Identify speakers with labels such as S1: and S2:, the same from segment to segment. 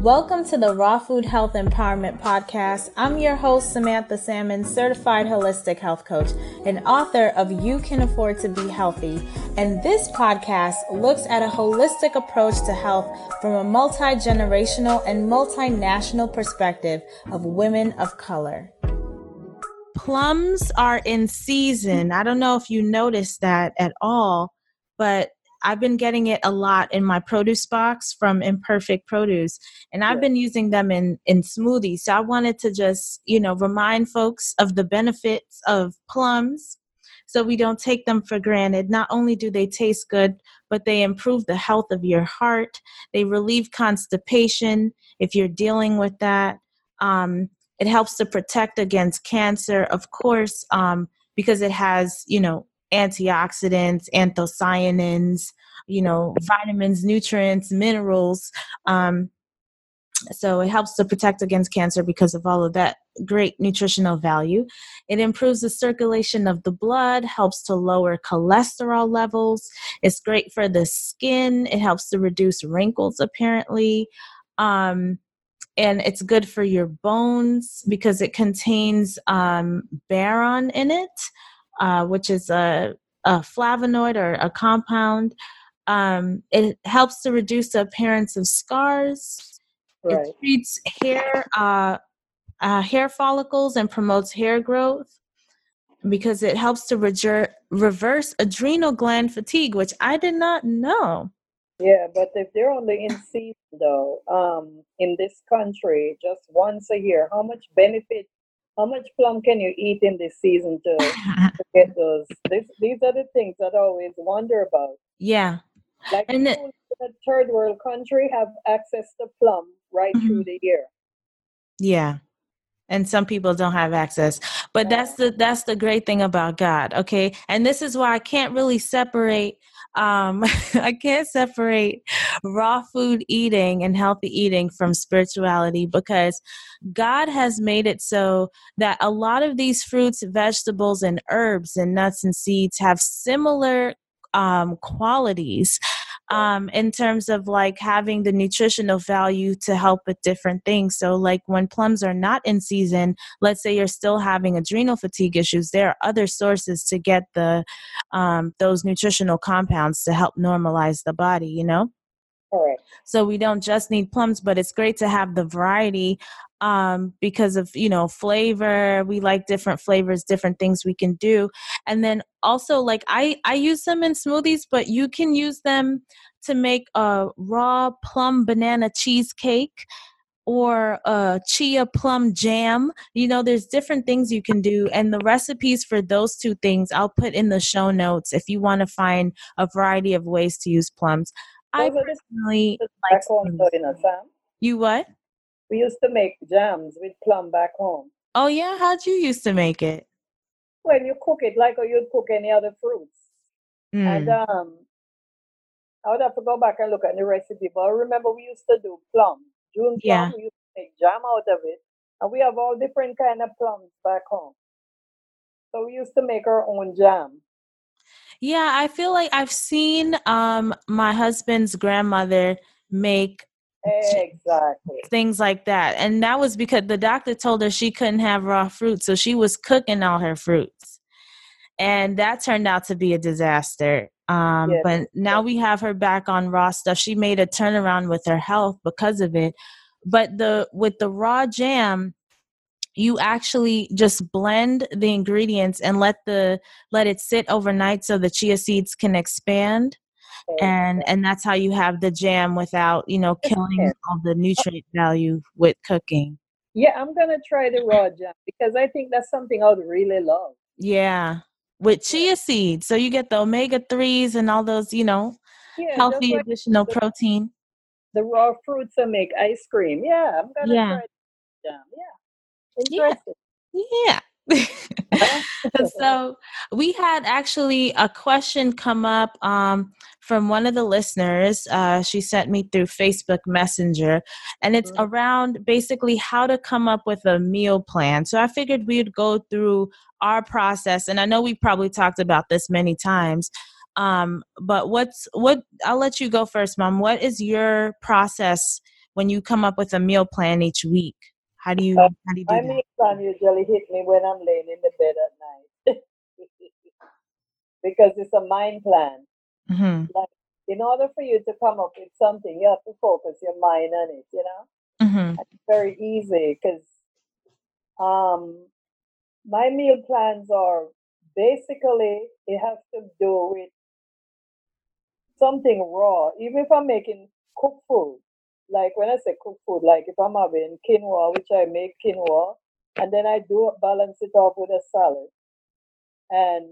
S1: Welcome to the Raw Food Health Empowerment Podcast. I'm your host, Samantha Salmon, certified holistic health coach and author of You Can Afford to Be Healthy. And this podcast looks at a holistic approach to health from a multi generational and multinational perspective of women of color. Plums are in season. I don't know if you noticed that at all, but I've been getting it a lot in my produce box from Imperfect Produce, and I've yeah. been using them in in smoothies. So I wanted to just you know remind folks of the benefits of plums, so we don't take them for granted. Not only do they taste good, but they improve the health of your heart. They relieve constipation if you're dealing with that. Um, it helps to protect against cancer, of course, um, because it has you know antioxidants, anthocyanins, you know, vitamins, nutrients, minerals. Um, so it helps to protect against cancer because of all of that great nutritional value. It improves the circulation of the blood, helps to lower cholesterol levels. It's great for the skin. It helps to reduce wrinkles, apparently. Um, and it's good for your bones because it contains um, boron in it, uh, which is a, a, flavonoid or a compound. Um, it helps to reduce the appearance of scars. Right. It treats hair uh, uh, hair follicles and promotes hair growth because it helps to reger- reverse adrenal gland fatigue, which I did not know.
S2: Yeah, but if they're only in season though, um, in this country, just once a year, how much benefit how much plum can you eat in this season to, to get those? This, these are the things that I always wonder about.
S1: Yeah.
S2: Like and the, in a third world country have access to plum right mm-hmm. through the year.
S1: Yeah. And some people don't have access. But yeah. that's the that's the great thing about God, okay? And this is why I can't really separate um, I can't separate raw food eating and healthy eating from spirituality because God has made it so that a lot of these fruits, vegetables, and herbs and nuts and seeds have similar um, qualities um, in terms of like having the nutritional value to help with different things. So, like when plums are not in season, let's say you're still having adrenal fatigue issues, there are other sources to get the um, those nutritional compounds to help normalize the body. You know.
S2: All right.
S1: So we don't just need plums, but it's great to have the variety um, because of you know flavor. We like different flavors, different things we can do, and then also like I I use them in smoothies, but you can use them to make a raw plum banana cheesecake or a chia plum jam. You know, there's different things you can do, and the recipes for those two things I'll put in the show notes if you want to find a variety of ways to use plums. I personally like you what?
S2: We used to make jams with plum back home.
S1: Oh yeah, how'd you used to make it?
S2: When you cook it like you'd cook any other fruits. Mm. And um I would have to go back and look at the recipe, but I remember we used to do plum. June plum, yeah. we used to make jam out of it. And we have all different kind of plums back home. So we used to make our own jam.
S1: Yeah, I feel like I've seen um my husband's grandmother make
S2: exactly
S1: things like that. And that was because the doctor told her she couldn't have raw fruit, so she was cooking all her fruits. And that turned out to be a disaster. Um, yes. But now we have her back on raw stuff. She made a turnaround with her health because of it. But the with the raw jam, you actually just blend the ingredients and let the let it sit overnight so the chia seeds can expand and and that's how you have the jam without you know killing all the nutrient value with cooking.
S2: Yeah i'm gonna try the raw jam because i think that's something i would really love.
S1: Yeah with chia seeds. So you get the omega-3s and all those you know yeah, healthy like additional the, protein.
S2: the raw fruits that make ice cream. Yeah i'm gonna yeah. try jam. Yeah.
S1: Interesting. Yeah. so we had actually a question come up um, from one of the listeners. Uh, she sent me through Facebook Messenger, and it's mm-hmm. around basically how to come up with a meal plan. So I figured we'd go through our process, and I know we probably talked about this many times. Um, but what's what? I'll let you go first, Mom. What is your process when you come up with a meal plan each week? How do you uh, how do you do
S2: my
S1: that?
S2: plan usually hit me when I'm laying in the bed at night because it's a mind plan. Mm-hmm. Like in order for you to come up with something, you have to focus your mind on it. You know, mm-hmm. it's very easy because um, my meal plans are basically it has to do with something raw. Even if I'm making cooked food, like when I say cooked food, like if I'm having quinoa, which I make quinoa, and then I do balance it off with a salad. And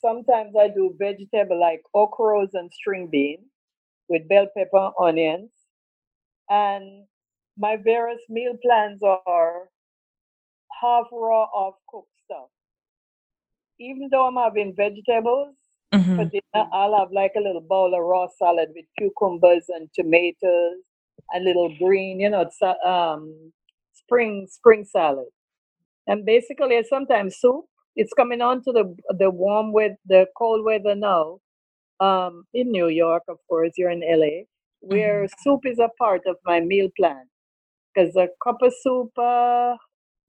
S2: sometimes I do vegetable like okras and string beans with bell pepper, onions. And my various meal plans are half raw, half cooked stuff. Even though I'm having vegetables, Mm-hmm. For dinner, I'll have like a little bowl of raw salad with cucumbers and tomatoes and little green, you know, um, spring spring salad. And basically, sometimes soup. It's coming on to the the warm with the cold weather now. Um, in New York, of course, you're in LA, where mm-hmm. soup is a part of my meal plan. Because a cup of soup uh,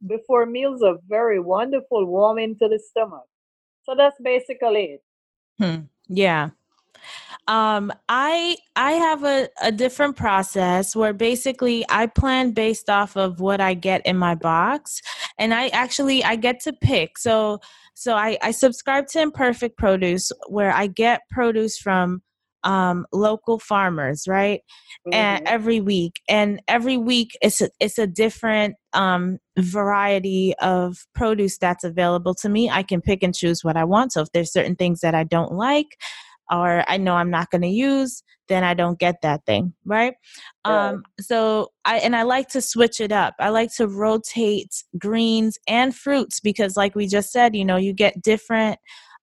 S2: before meals are very wonderful, warm into the stomach. So that's basically it.
S1: Hmm. Yeah. Um, I I have a, a different process where basically I plan based off of what I get in my box, and I actually I get to pick. So so I I subscribe to Imperfect Produce where I get produce from um, local farmers, right? Mm-hmm. And every week, and every week it's a, it's a different um, variety of produce that's available to me. I can pick and choose what I want. So if there's certain things that I don't like, or I know I'm not going to use, then I don't get that thing, right? Yeah. Um, so I and I like to switch it up. I like to rotate greens and fruits because, like we just said, you know, you get different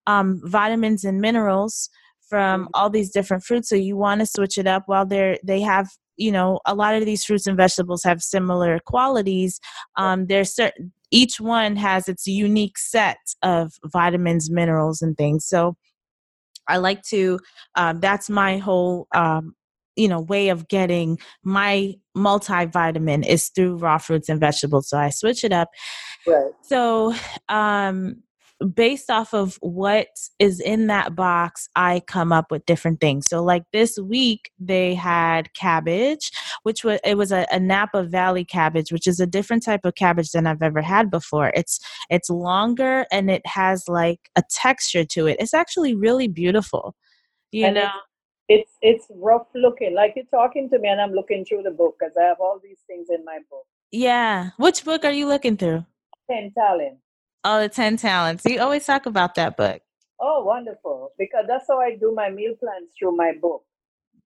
S1: um, vitamins and minerals from all these different fruits so you want to switch it up while they're they have you know a lot of these fruits and vegetables have similar qualities. Um there's certain each one has its unique set of vitamins minerals and things so i like to um, that's my whole um, you know way of getting my multivitamin is through raw fruits and vegetables so i switch it up. Right. so um based off of what is in that box, I come up with different things. So, like this week, they had cabbage, which was it was a, a, Napa Valley cabbage, which is a different type of cabbage than I've ever had before. It's it's longer and it has like a texture to it. It's actually really beautiful. You and know.
S2: It's, it's rough looking, like you're talking to me, and I'm looking through the book because I have all these things in my book.
S1: Yeah. Which book are you looking through?
S2: Ten Talent.
S1: Oh, the 10 talents. You always talk about that book.
S2: Oh, wonderful. Because that's how I do my meal plans through my book.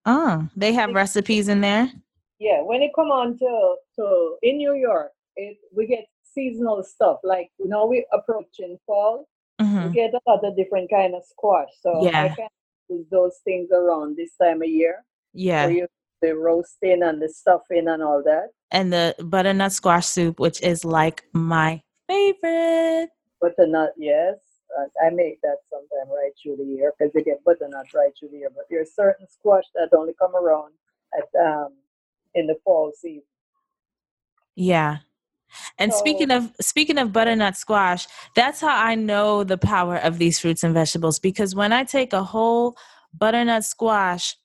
S1: Oh, they have it, recipes in there?
S2: Yeah, when it come on to, to in New York, it, we get seasonal stuff. Like, you know, we approach in fall, mm-hmm. we get a lot of different kind of squash. So yeah. I can use those things around this time of year.
S1: Yeah.
S2: you, the roasting and the stuffing and all that.
S1: And the butternut squash soup, which is like my favorite.
S2: Butternut, yes. Uh, I make that sometime right through the year because you get butternut right through the year. But there's certain squash that only come around at um in the fall season.
S1: Yeah. And so, speaking of speaking of butternut squash, that's how I know the power of these fruits and vegetables because when I take a whole butternut squash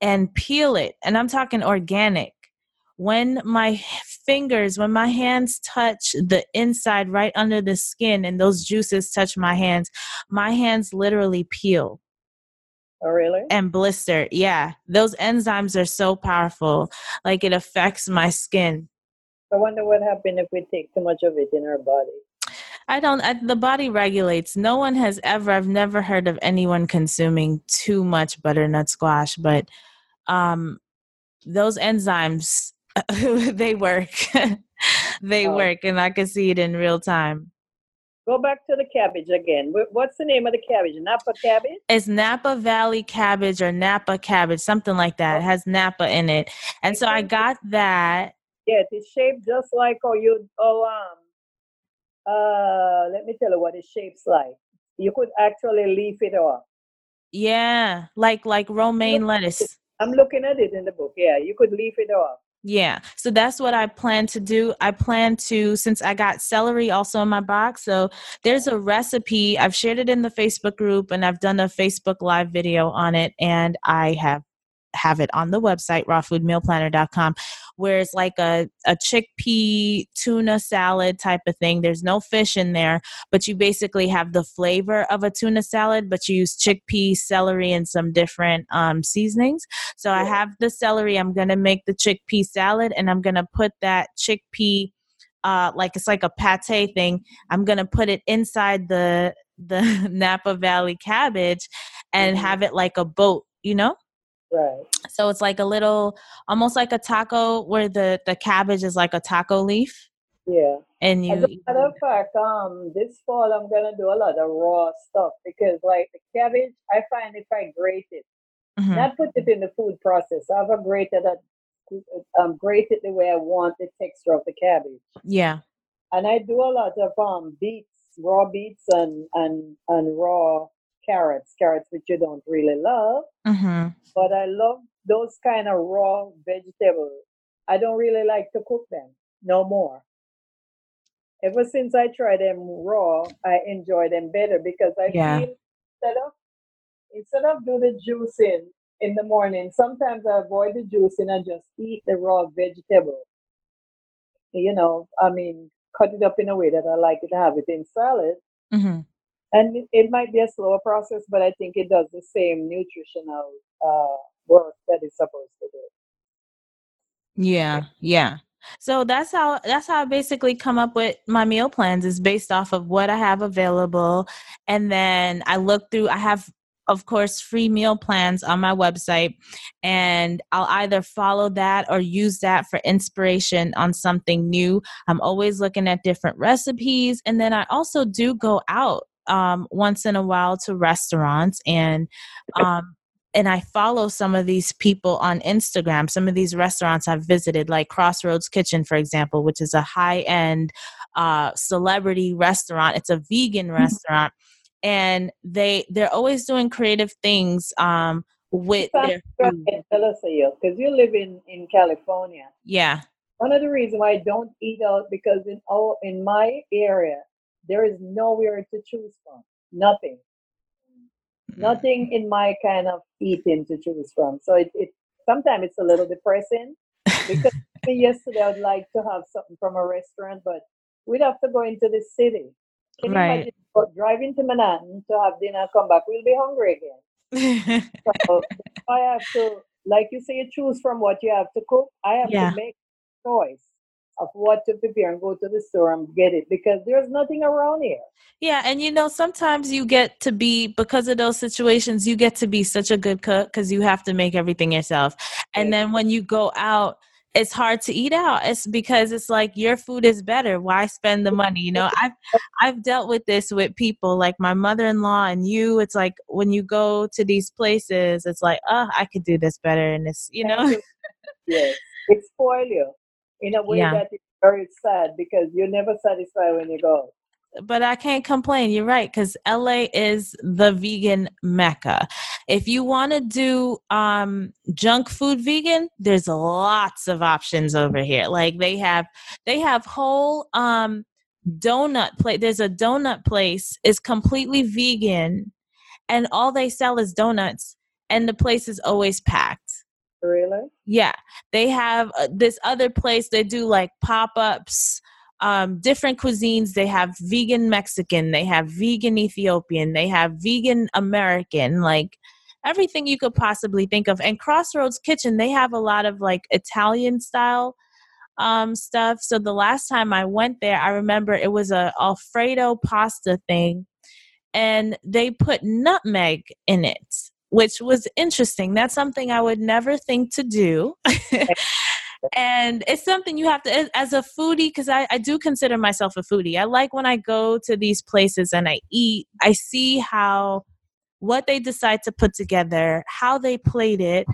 S1: and peel it, and I'm talking organic, when my fingers, when my hands touch the inside right under the skin and those juices touch my hands, my hands literally peel.
S2: Oh, really?
S1: And blister. Yeah. Those enzymes are so powerful. Like it affects my skin.
S2: I wonder what happens if we take too much of it in our body.
S1: I don't, I, the body regulates. No one has ever, I've never heard of anyone consuming too much butternut squash, but um, those enzymes they work. they oh. work, and I can see it in real time.
S2: Go back to the cabbage again. What's the name of the cabbage? Napa cabbage?
S1: It's Napa Valley cabbage or Napa cabbage, something like that. Oh. It has Napa in it. And so I got that.
S2: Yes, it's shaped just like oh you oh um uh let me tell you what it shapes like. You could actually leaf it off.
S1: Yeah, like like romaine lettuce.
S2: I'm looking at it in the book. Yeah, you could leave it off.
S1: Yeah. So that's what I plan to do. I plan to, since I got celery also in my box. So there's a recipe. I've shared it in the Facebook group and I've done a Facebook live video on it. And I have have it on the website rawfoodmealplanner.com where it's like a, a chickpea tuna salad type of thing. There's no fish in there but you basically have the flavor of a tuna salad but you use chickpea celery and some different um, seasonings. So i have the celery i'm going to make the chickpea salad and i'm going to put that chickpea uh, like it's like a pate thing. I'm going to put it inside the the napa valley cabbage and mm-hmm. have it like a boat you know
S2: Right.
S1: So it's like a little, almost like a taco, where the the cabbage is like a taco leaf.
S2: Yeah.
S1: And you.
S2: As a matter of fact, um, this fall I'm gonna do a lot of raw stuff because, like the cabbage, I find if I grate it, mm-hmm. not put it in the food process, I've a grated that um, grate it the way I want the texture of the cabbage.
S1: Yeah.
S2: And I do a lot of um beets, raw beets, and and and raw carrots, carrots which you don't really love.
S1: Mm-hmm.
S2: But I love those kind of raw vegetables. I don't really like to cook them no more. Ever since I tried them raw, I enjoy them better because I yeah. feel instead of instead of do the juicing in the morning, sometimes I avoid the juicing and just eat the raw vegetable. You know, I mean, cut it up in a way that I like to have it in salad.
S1: Mm-hmm
S2: and it might be a slower process, but I think it does the same nutritional uh, work that it's supposed to do.
S1: Yeah, yeah. So that's how that's how I basically come up with my meal plans is based off of what I have available, and then I look through. I have of course, free meal plans on my website. And I'll either follow that or use that for inspiration on something new. I'm always looking at different recipes. And then I also do go out um, once in a while to restaurants and um, and I follow some of these people on Instagram. Some of these restaurants I've visited, like Crossroads Kitchen, for example, which is a high end uh, celebrity restaurant. It's a vegan mm-hmm. restaurant, and they they're always doing creative things um, with their food.
S2: Tell us because you live in in California.
S1: Yeah.
S2: One of the reasons why I don't eat out because in oh in my area there is nowhere to choose from. Nothing. Mm-hmm. Nothing in my kind of eating to choose from. So it, it sometimes it's a little depressing because yesterday I'd like to have something from a restaurant, but we'd have to go into the city. Can right. imagine driving to Manhattan to have dinner, come back, we'll be hungry again. so I have to, like you say, you choose from what you have to cook. I have yeah. to make choice of what to prepare and go to the store and get it because there's nothing around here.
S1: Yeah, and you know, sometimes you get to be because of those situations, you get to be such a good cook because you have to make everything yourself. And then when you go out, it's hard to eat out. It's because it's like your food is better. Why spend the money? You know, I've I've dealt with this with people like my mother-in-law and you. It's like when you go to these places, it's like, oh, I could do this better, and it's you know.
S2: yes, it spoil you in a way yeah. that is very sad because you're never satisfied when you go.
S1: But I can't complain. You're right because LA is the vegan mecca. If you want to do um, junk food vegan, there's lots of options over here. Like they have, they have whole um, donut place. There's a donut place is completely vegan, and all they sell is donuts, and the place is always packed
S2: Really?
S1: Yeah. They have uh, this other place, they do like pop ups, um, different cuisines. They have vegan Mexican, they have vegan Ethiopian, they have vegan American, like everything you could possibly think of. And Crossroads Kitchen, they have a lot of like Italian style um stuff so the last time i went there i remember it was a alfredo pasta thing and they put nutmeg in it which was interesting. That's something I would never think to do. and it's something you have to as a foodie because I, I do consider myself a foodie i like when i go to these places and i eat i see how what they decide to put together how they plate it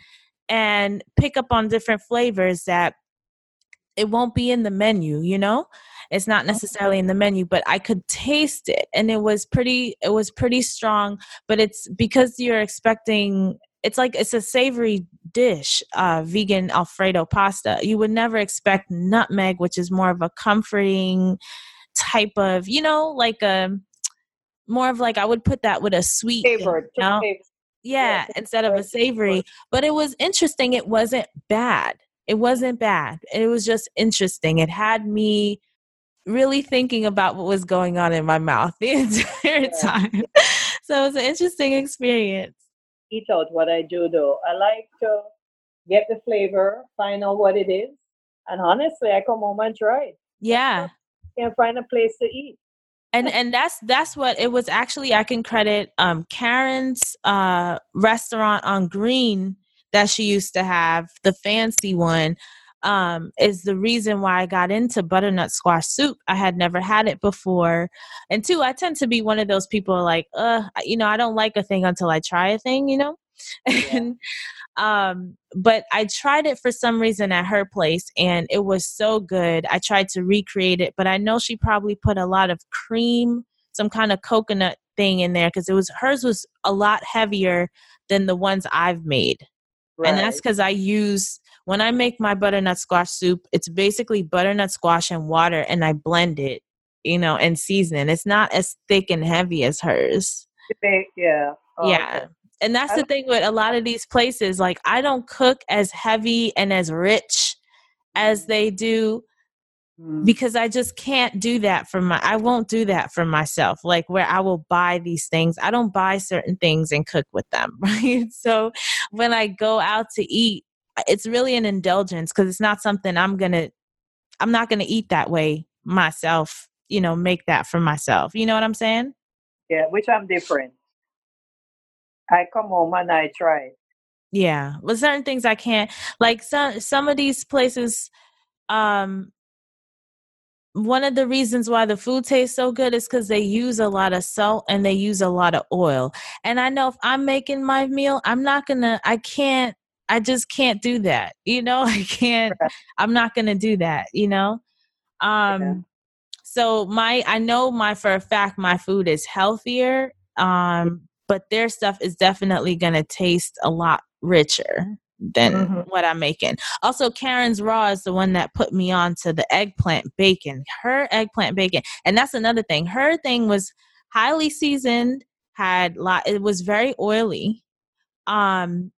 S1: and pick up on different flavors that it won't be in the menu you know it's not necessarily in the menu but i could taste it and it was pretty it was pretty strong but it's because you're expecting it's like it's a savory dish, uh, vegan Alfredo pasta. You would never expect nutmeg, which is more of a comforting type of, you know, like a um, more of like I would put that with a sweet thing, you know? yeah, yeah, instead of a savory. But it was interesting. It wasn't bad. It wasn't bad. It was just interesting. It had me really thinking about what was going on in my mouth the entire yeah. time. so it was an interesting experience.
S2: Eat out what I do though. I like to get the flavor, find out what it is, and honestly, I come home and try it.
S1: Yeah,
S2: can't find a place to eat.
S1: And and that's that's what it was. Actually, I can credit um, Karen's uh, restaurant on Green that she used to have, the fancy one um, is the reason why I got into butternut squash soup. I had never had it before. And two, I tend to be one of those people like, uh, you know, I don't like a thing until I try a thing, you know? Yeah. and um, but I tried it for some reason at her place and it was so good. I tried to recreate it, but I know she probably put a lot of cream, some kind of coconut thing in there because it was hers was a lot heavier than the ones I've made. Right. And that's because I use when I make my butternut squash soup, it's basically butternut squash and water and I blend it, you know, and season. It. It's not as thick and heavy as hers.
S2: Yeah.
S1: Oh, yeah. Okay. And that's the thing with a lot of these places. Like, I don't cook as heavy and as rich as mm. they do mm. because I just can't do that for my I won't do that for myself like where I will buy these things I don't buy certain things and cook with them right so when I go out to eat it's really an indulgence because it's not something I'm gonna I'm not gonna eat that way myself. You know, make that for myself. You know what I'm saying?
S2: Yeah, which I'm different. I come home and I try.
S1: Yeah, with certain things I can't. Like some some of these places, um, one of the reasons why the food tastes so good is because they use a lot of salt and they use a lot of oil. And I know if I'm making my meal, I'm not gonna, I can't I just can't do that. You know, I can't I'm not going to do that, you know? Um yeah. so my I know my for a fact my food is healthier um but their stuff is definitely going to taste a lot richer than mm-hmm. what I'm making. Also, Karen's Raw is the one that put me on to the eggplant bacon. Her eggplant bacon, and that's another thing. Her thing was highly seasoned, had lot. It was very oily, um,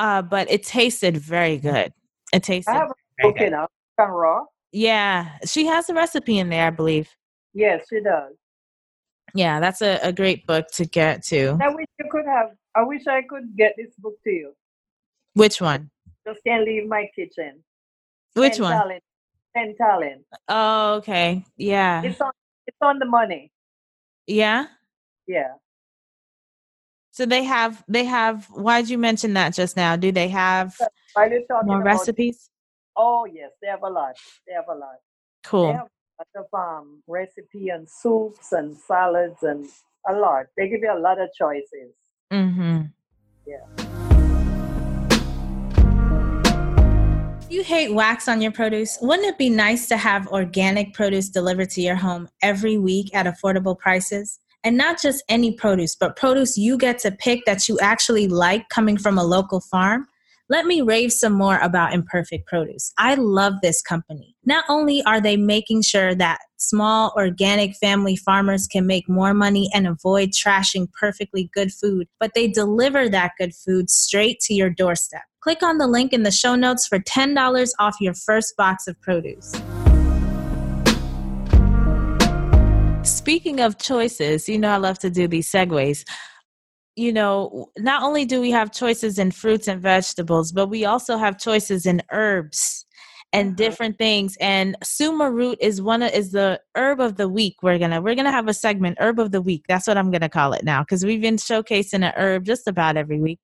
S1: uh, but it tasted very good. It tasted. I have
S2: okay now. raw.
S1: Yeah, she has a recipe in there, I believe.
S2: Yes, she does.
S1: Yeah, that's a, a great book to get to.
S2: I wish you could have. I wish I could get this book to you.
S1: Which one?
S2: Just can't leave my kitchen.
S1: Which Ten one?
S2: Talent. Ten talent.
S1: Oh, okay. Yeah.
S2: It's on. It's on the money.
S1: Yeah.
S2: Yeah.
S1: So they have they have why'd you mention that just now? Do they have more recipes?
S2: Oh yes, they have a lot. They have a lot.
S1: Cool.
S2: They have a lot of um, recipe and soups and salads and a lot. They give you a lot of choices.
S1: Mm-hmm.
S2: Yeah.
S1: you hate wax on your produce, wouldn't it be nice to have organic produce delivered to your home every week at affordable prices? And not just any produce, but produce you get to pick that you actually like coming from a local farm. Let me rave some more about Imperfect Produce. I love this company. Not only are they making sure that small organic family farmers can make more money and avoid trashing perfectly good food, but they deliver that good food straight to your doorstep. Click on the link in the show notes for $10 off your first box of produce. Speaking of choices, you know, I love to do these segues. You know, not only do we have choices in fruits and vegetables, but we also have choices in herbs and mm-hmm. different things and suma root is one of is the herb of the week we're gonna we're gonna have a segment herb of the week that's what i'm gonna call it now because we've been showcasing an herb just about every week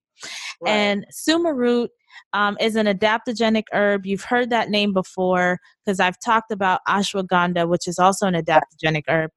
S1: right. and suma root um, is an adaptogenic herb. You've heard that name before because I've talked about ashwagandha, which is also an adaptogenic herb.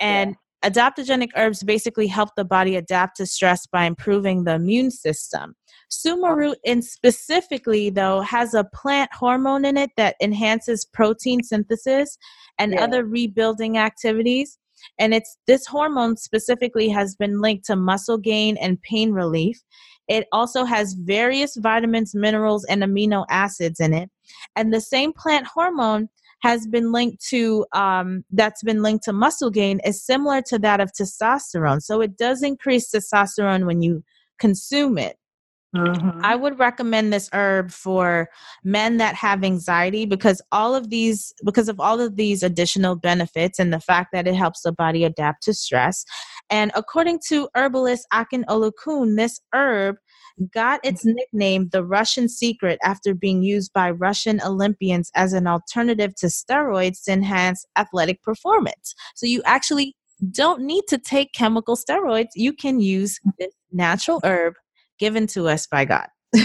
S1: And yeah. adaptogenic herbs basically help the body adapt to stress by improving the immune system. Suma root, in specifically, though, has a plant hormone in it that enhances protein synthesis and yeah. other rebuilding activities. And it's this hormone specifically has been linked to muscle gain and pain relief It also has various vitamins, minerals, and amino acids in it. And the same plant hormone has been linked to um, that's been linked to muscle gain is similar to that of testosterone. So it does increase testosterone when you consume it. Mm-hmm. I would recommend this herb for men that have anxiety because all of these because of all of these additional benefits and the fact that it helps the body adapt to stress. And according to herbalist Akin Olukun, this herb got its nickname the Russian secret after being used by Russian Olympians as an alternative to steroids to enhance athletic performance. So you actually don't need to take chemical steroids. You can use this natural herb given to us by God.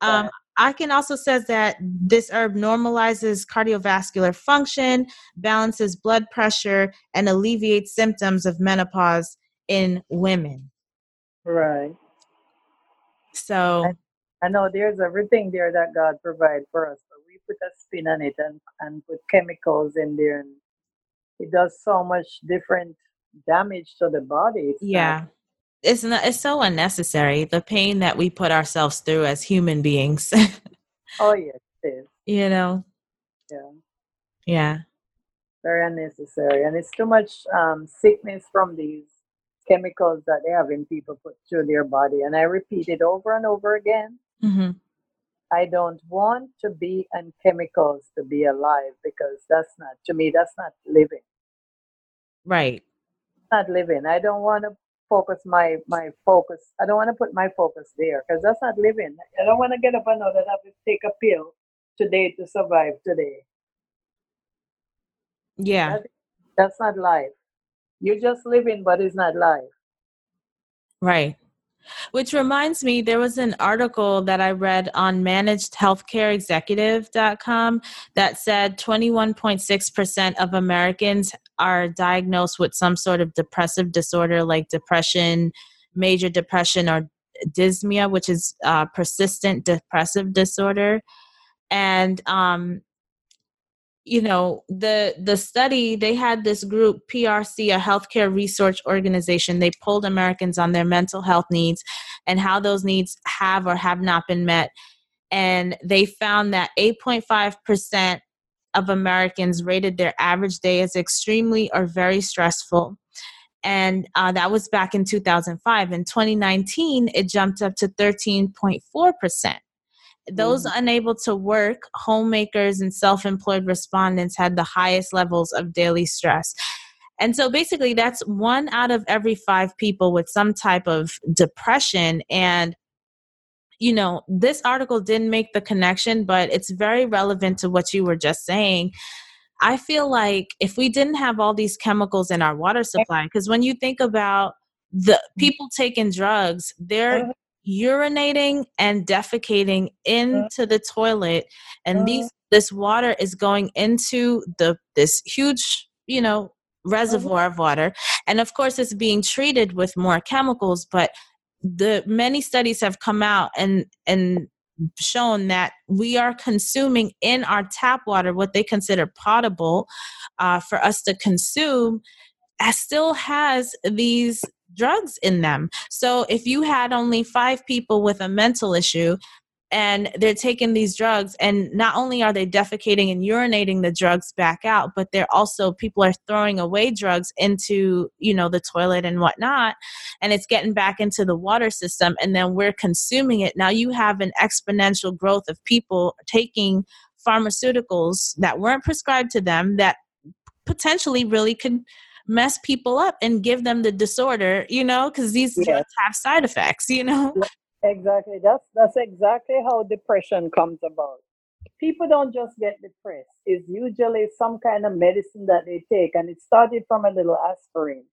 S1: um, Akin also says that this herb normalizes cardiovascular function, balances blood pressure, and alleviates symptoms of menopause in women.
S2: Right.
S1: So
S2: I, I know there's everything there that God provides for us, but we put a spin on it and, and put chemicals in there, and it does so much different damage to the body.
S1: It's yeah. It's not it's so unnecessary the pain that we put ourselves through as human beings.
S2: Oh yes it is.
S1: You know?
S2: Yeah.
S1: Yeah.
S2: Very unnecessary and it's too much um, sickness from these chemicals that they have in people put through their body and i repeat it over and over again. Mm-hmm. i don't want to be on chemicals to be alive because that's not to me that's not living.
S1: Right.
S2: Not living. I don't want to focus my my focus. I don't want to put my focus there because that's not living. I don't want to get up and know that I have to take a pill today to survive today.
S1: Yeah,
S2: that's, that's not life. You're just living, but it's not life.
S1: Right. Which reminds me, there was an article that I read on managedhealthcareexecutive.com that said 21.6% of Americans are diagnosed with some sort of depressive disorder like depression, major depression, or dysthymia, which is uh, persistent depressive disorder. And um, you know the the study they had this group prc a healthcare research organization they polled americans on their mental health needs and how those needs have or have not been met and they found that 8.5% of americans rated their average day as extremely or very stressful and uh, that was back in 2005 in 2019 it jumped up to 13.4% those mm. unable to work, homemakers, and self employed respondents had the highest levels of daily stress. And so basically, that's one out of every five people with some type of depression. And, you know, this article didn't make the connection, but it's very relevant to what you were just saying. I feel like if we didn't have all these chemicals in our water supply, because when you think about the mm. people taking drugs, they're uh-huh urinating and defecating uh-huh. into the toilet and these uh-huh. this water is going into the this huge you know reservoir of water and of course it's being treated with more chemicals but the many studies have come out and and shown that we are consuming in our tap water what they consider potable uh, for us to consume still has these drugs in them. So if you had only five people with a mental issue and they're taking these drugs and not only are they defecating and urinating the drugs back out but they're also people are throwing away drugs into you know the toilet and whatnot and it's getting back into the water system and then we're consuming it now you have an exponential growth of people taking pharmaceuticals that weren't prescribed to them that potentially really could mess people up and give them the disorder, you know, because these yes. drugs have side effects, you know.
S2: Exactly. That's that's exactly how depression comes about. People don't just get depressed. It's usually some kind of medicine that they take, and it started from a little aspirin.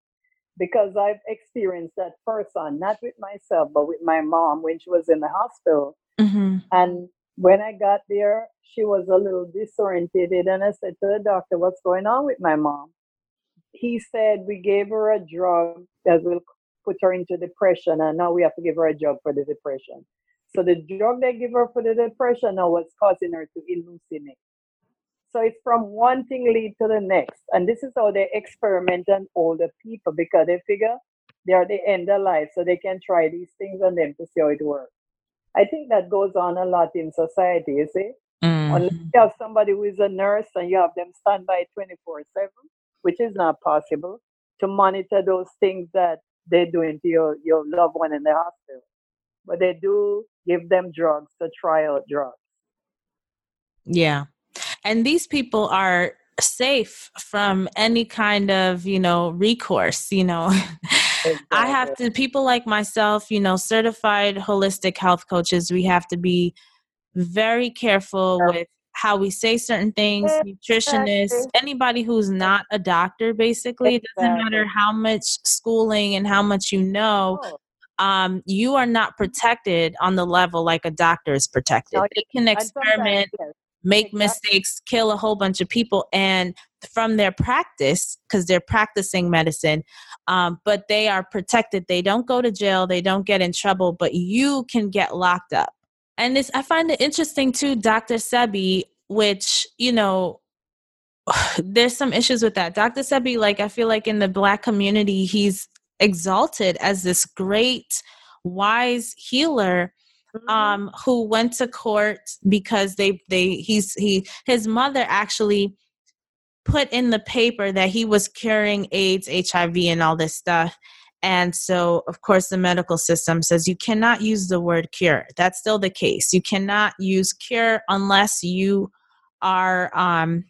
S2: Because I've experienced that person, not with myself, but with my mom when she was in the hospital. Mm-hmm. And when I got there, she was a little disoriented, and I said to the doctor, "What's going on with my mom?" he said we gave her a drug that will put her into depression, and now we have to give her a drug for the depression. So the drug they give her for the depression now was causing her to hallucinate. So it's from one thing lead to the next. And this is how they experiment on older people because they figure they are the end of life, so they can try these things on them to see how it works. I think that goes on a lot in society, you see. Mm. Unless you have somebody who is a nurse and you have them stand by 24 7, which is not possible, to monitor those things that they're doing to your, your loved one in the hospital. But they do give them drugs to try out drugs.
S1: Yeah. And these people are safe from any kind of, you know, recourse, you know. Exactly. I have to people like myself, you know, certified holistic health coaches, we have to be very careful with how we say certain things, nutritionists, anybody who's not a doctor, basically. It doesn't matter how much schooling and how much you know. Um, you are not protected on the level like a doctor is protected. they can experiment, make mistakes, kill a whole bunch of people, and from their practice, because they're practicing medicine, um, but they are protected. They don't go to jail, they don't get in trouble, but you can get locked up and this i find it interesting too dr sebi which you know there's some issues with that dr sebi like i feel like in the black community he's exalted as this great wise healer mm-hmm. um who went to court because they they he's he his mother actually put in the paper that he was curing aids hiv and all this stuff and so, of course, the medical system says you cannot use the word cure. That's still the case. You cannot use cure unless you are, um,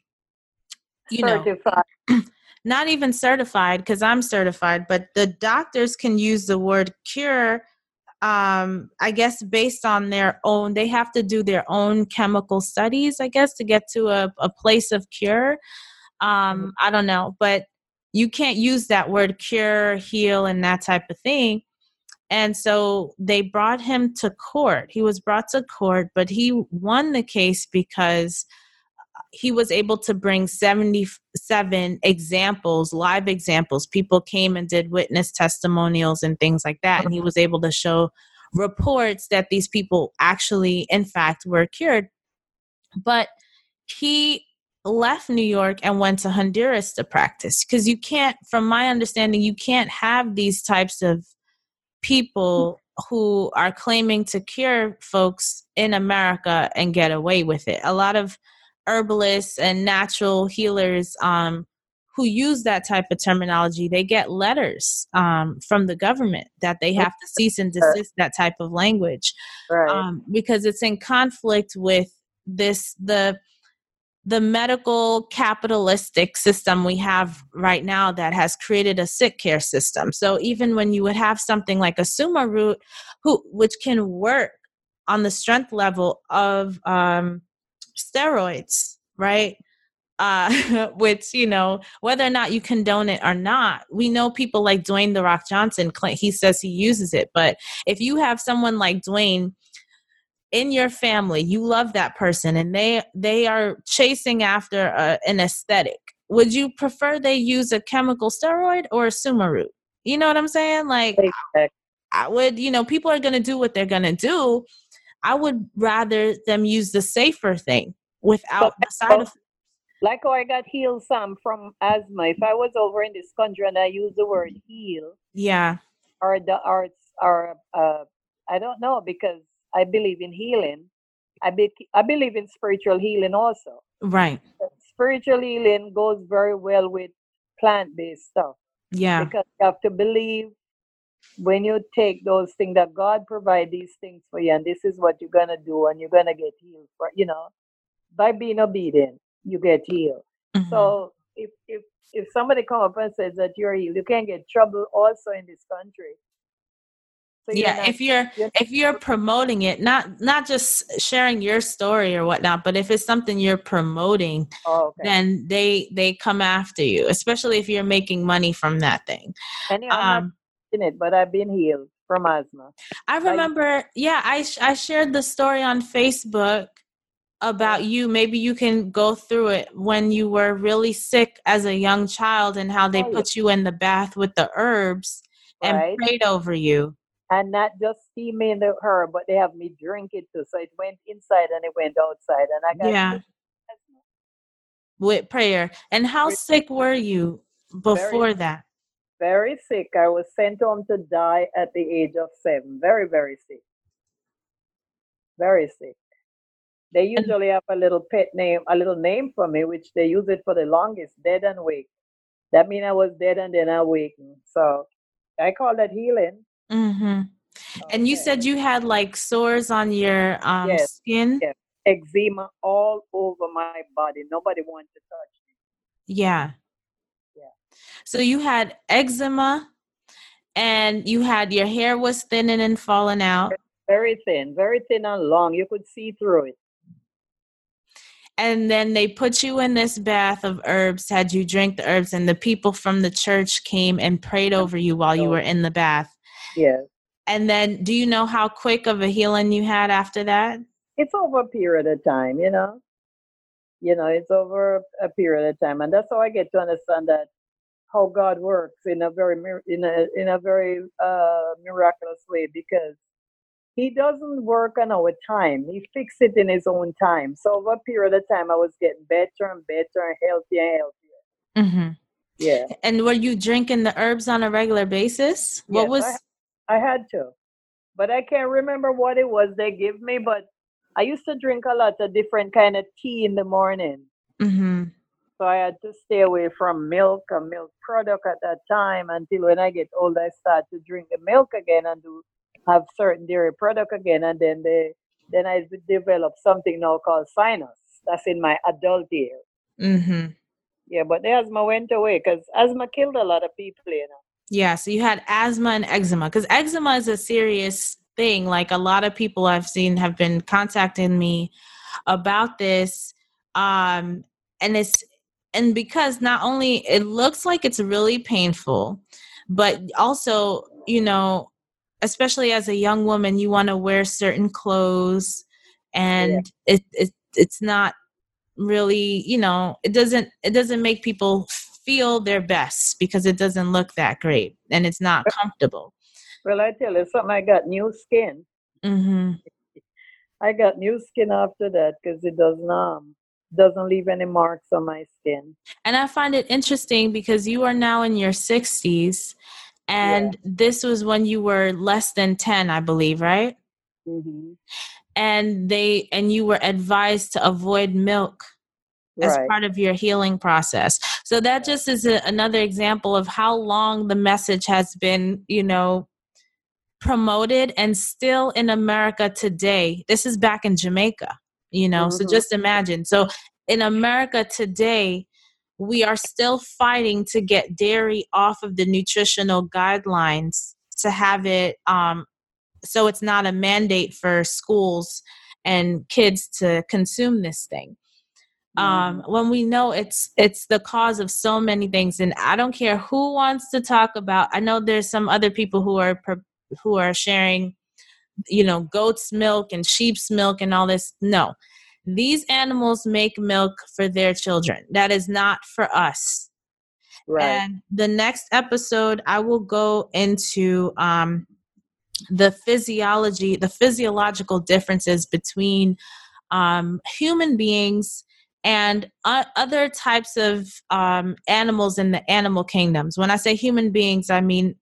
S1: you certified. know, not even certified because I'm certified, but the doctors can use the word cure. Um, I guess based on their own, they have to do their own chemical studies, I guess, to get to a, a place of cure. Um, mm-hmm. I don't know, but you can't use that word cure, heal, and that type of thing. And so they brought him to court. He was brought to court, but he won the case because he was able to bring 77 examples, live examples. People came and did witness testimonials and things like that. And he was able to show reports that these people actually, in fact, were cured. But he left New York and went to Honduras to practice because you can't, from my understanding, you can't have these types of people who are claiming to cure folks in America and get away with it. A lot of herbalists and natural healers um, who use that type of terminology, they get letters um, from the government that they have to cease and desist that type of language right. um, because it's in conflict with this the the medical capitalistic system we have right now that has created a sick care system. So even when you would have something like a suma root, who which can work on the strength level of um, steroids, right? Uh, which you know whether or not you condone it or not, we know people like Dwayne the Rock Johnson. He says he uses it, but if you have someone like Dwayne in your family you love that person and they they are chasing after a, an aesthetic. Would you prefer they use a chemical steroid or a suma root you know what i'm saying? Like i would you know people are going to do what they're going to do. I would rather them use the safer thing without the side effects.
S2: Like how I got healed some from asthma. If I was over in this country and I use the word heal,
S1: yeah,
S2: or the arts, or uh, I don't know because I believe in healing. I, be, I believe in spiritual healing also.
S1: Right.
S2: But spiritual healing goes very well with plant based stuff.
S1: Yeah.
S2: Because you have to believe when you take those things that God provide these things for you, and this is what you're gonna do, and you're gonna get healed for you know, by being obedient, you get healed. Mm-hmm. So if if if somebody come up and says that you're healed, you can get trouble also in this country
S1: so yeah, not, if you're, you're if you're promoting it, not not just sharing your story or whatnot, but if it's something you're promoting, oh, okay. then they they come after you, especially if you're making money from that thing.
S2: I'm um, in it, but I've been healed from asthma.
S1: I remember, yeah, I I shared the story on Facebook about you. Maybe you can go through it when you were really sick as a young child and how they put you in the bath with the herbs and right. prayed over you
S2: and not just steaming the herb, but they have me drink it too. So it went inside and it went outside, and I got
S1: yeah. With prayer, and how sick were you before
S2: very,
S1: that?
S2: Very sick. I was sent home to die at the age of seven. Very, very sick. Very sick. They usually have a little pet name, a little name for me, which they use it for the longest, dead and wake. That means I was dead and then awakened. So I call that healing.
S1: Mm-hmm. Okay. And you said you had like sores on your um, yes. skin?
S2: Yes. Eczema all over my body. Nobody wanted to touch me.
S1: Yeah. Yeah. So you had eczema and you had your hair was thinning and falling out.
S2: Very thin, very thin and long. You could see through it
S1: and then they put you in this bath of herbs had you drink the herbs and the people from the church came and prayed over you while you were in the bath
S2: yes
S1: and then do you know how quick of a healing you had after that
S2: it's over a period of time you know you know it's over a period of time and that's how i get to understand that how god works in a very in a in a very uh miraculous way because he doesn't work on our time. He fixes it in his own time. So over a period of time, I was getting better and better and healthier and healthier.
S1: Mm-hmm.
S2: Yeah.
S1: And were you drinking the herbs on a regular basis? What yes, was?
S2: I, had to, but I can't remember what it was they give me. But I used to drink a lot of different kind of tea in the morning.
S1: Mm-hmm.
S2: So I had to stay away from milk and milk product at that time until when I get old, I start to drink the milk again and do have certain dairy product again, and then they then I developed something now called sinus. That's in my adult years.
S1: Mm-hmm.
S2: Yeah, but the asthma went away because asthma killed a lot of people, you know.
S1: Yeah, so you had asthma and eczema because eczema is a serious thing. Like a lot of people I've seen have been contacting me about this. Um, and it's and because not only it looks like it's really painful, but also, you know, especially as a young woman you want to wear certain clothes and yeah. it, it it's not really you know it doesn't it doesn't make people feel their best because it doesn't look that great and it's not comfortable
S2: well i tell you something i got new skin
S1: mm-hmm.
S2: i got new skin after that because it doesn't um doesn't leave any marks on my skin
S1: and i find it interesting because you are now in your 60s and yeah. this was when you were less than 10 i believe right
S2: mm-hmm.
S1: and they and you were advised to avoid milk as right. part of your healing process so that just is a, another example of how long the message has been you know promoted and still in america today this is back in jamaica you know mm-hmm. so just imagine so in america today we are still fighting to get dairy off of the nutritional guidelines to have it um, so it's not a mandate for schools and kids to consume this thing um, when we know it's it's the cause of so many things and i don't care who wants to talk about i know there's some other people who are who are sharing you know goat's milk and sheep's milk and all this no these animals make milk for their children. That is not for us.
S2: Right.
S1: And the next episode, I will go into um, the physiology, the physiological differences between um, human beings and other types of um, animals in the animal kingdoms. When I say human beings, I mean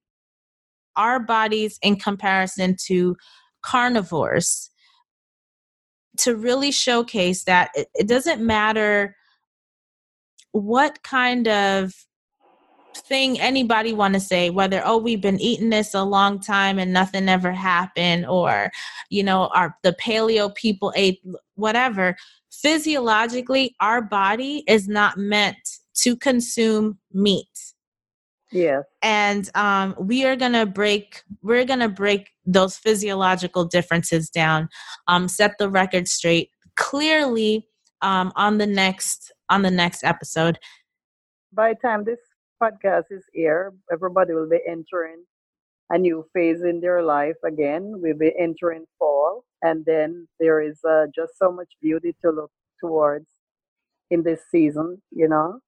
S1: our bodies in comparison to carnivores to really showcase that it, it doesn't matter what kind of thing anybody want to say whether oh we've been eating this a long time and nothing ever happened or you know our the paleo people ate whatever physiologically our body is not meant to consume meat
S2: yeah.
S1: And um, we are gonna break. We're gonna break those physiological differences down. Um, set the record straight clearly um, on the next on the next episode.
S2: By the time this podcast is here, everybody will be entering a new phase in their life again. We'll be entering fall, and then there is uh, just so much beauty to look towards in this season. You know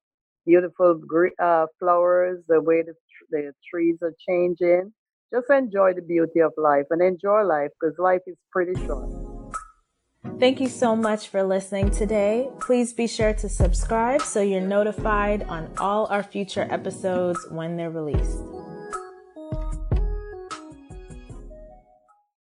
S2: beautiful uh, flowers, the way the, the trees are changing. Just enjoy the beauty of life and enjoy life because life is pretty short.
S1: Thank you so much for listening today. Please be sure to subscribe so you're notified on all our future episodes when they're released.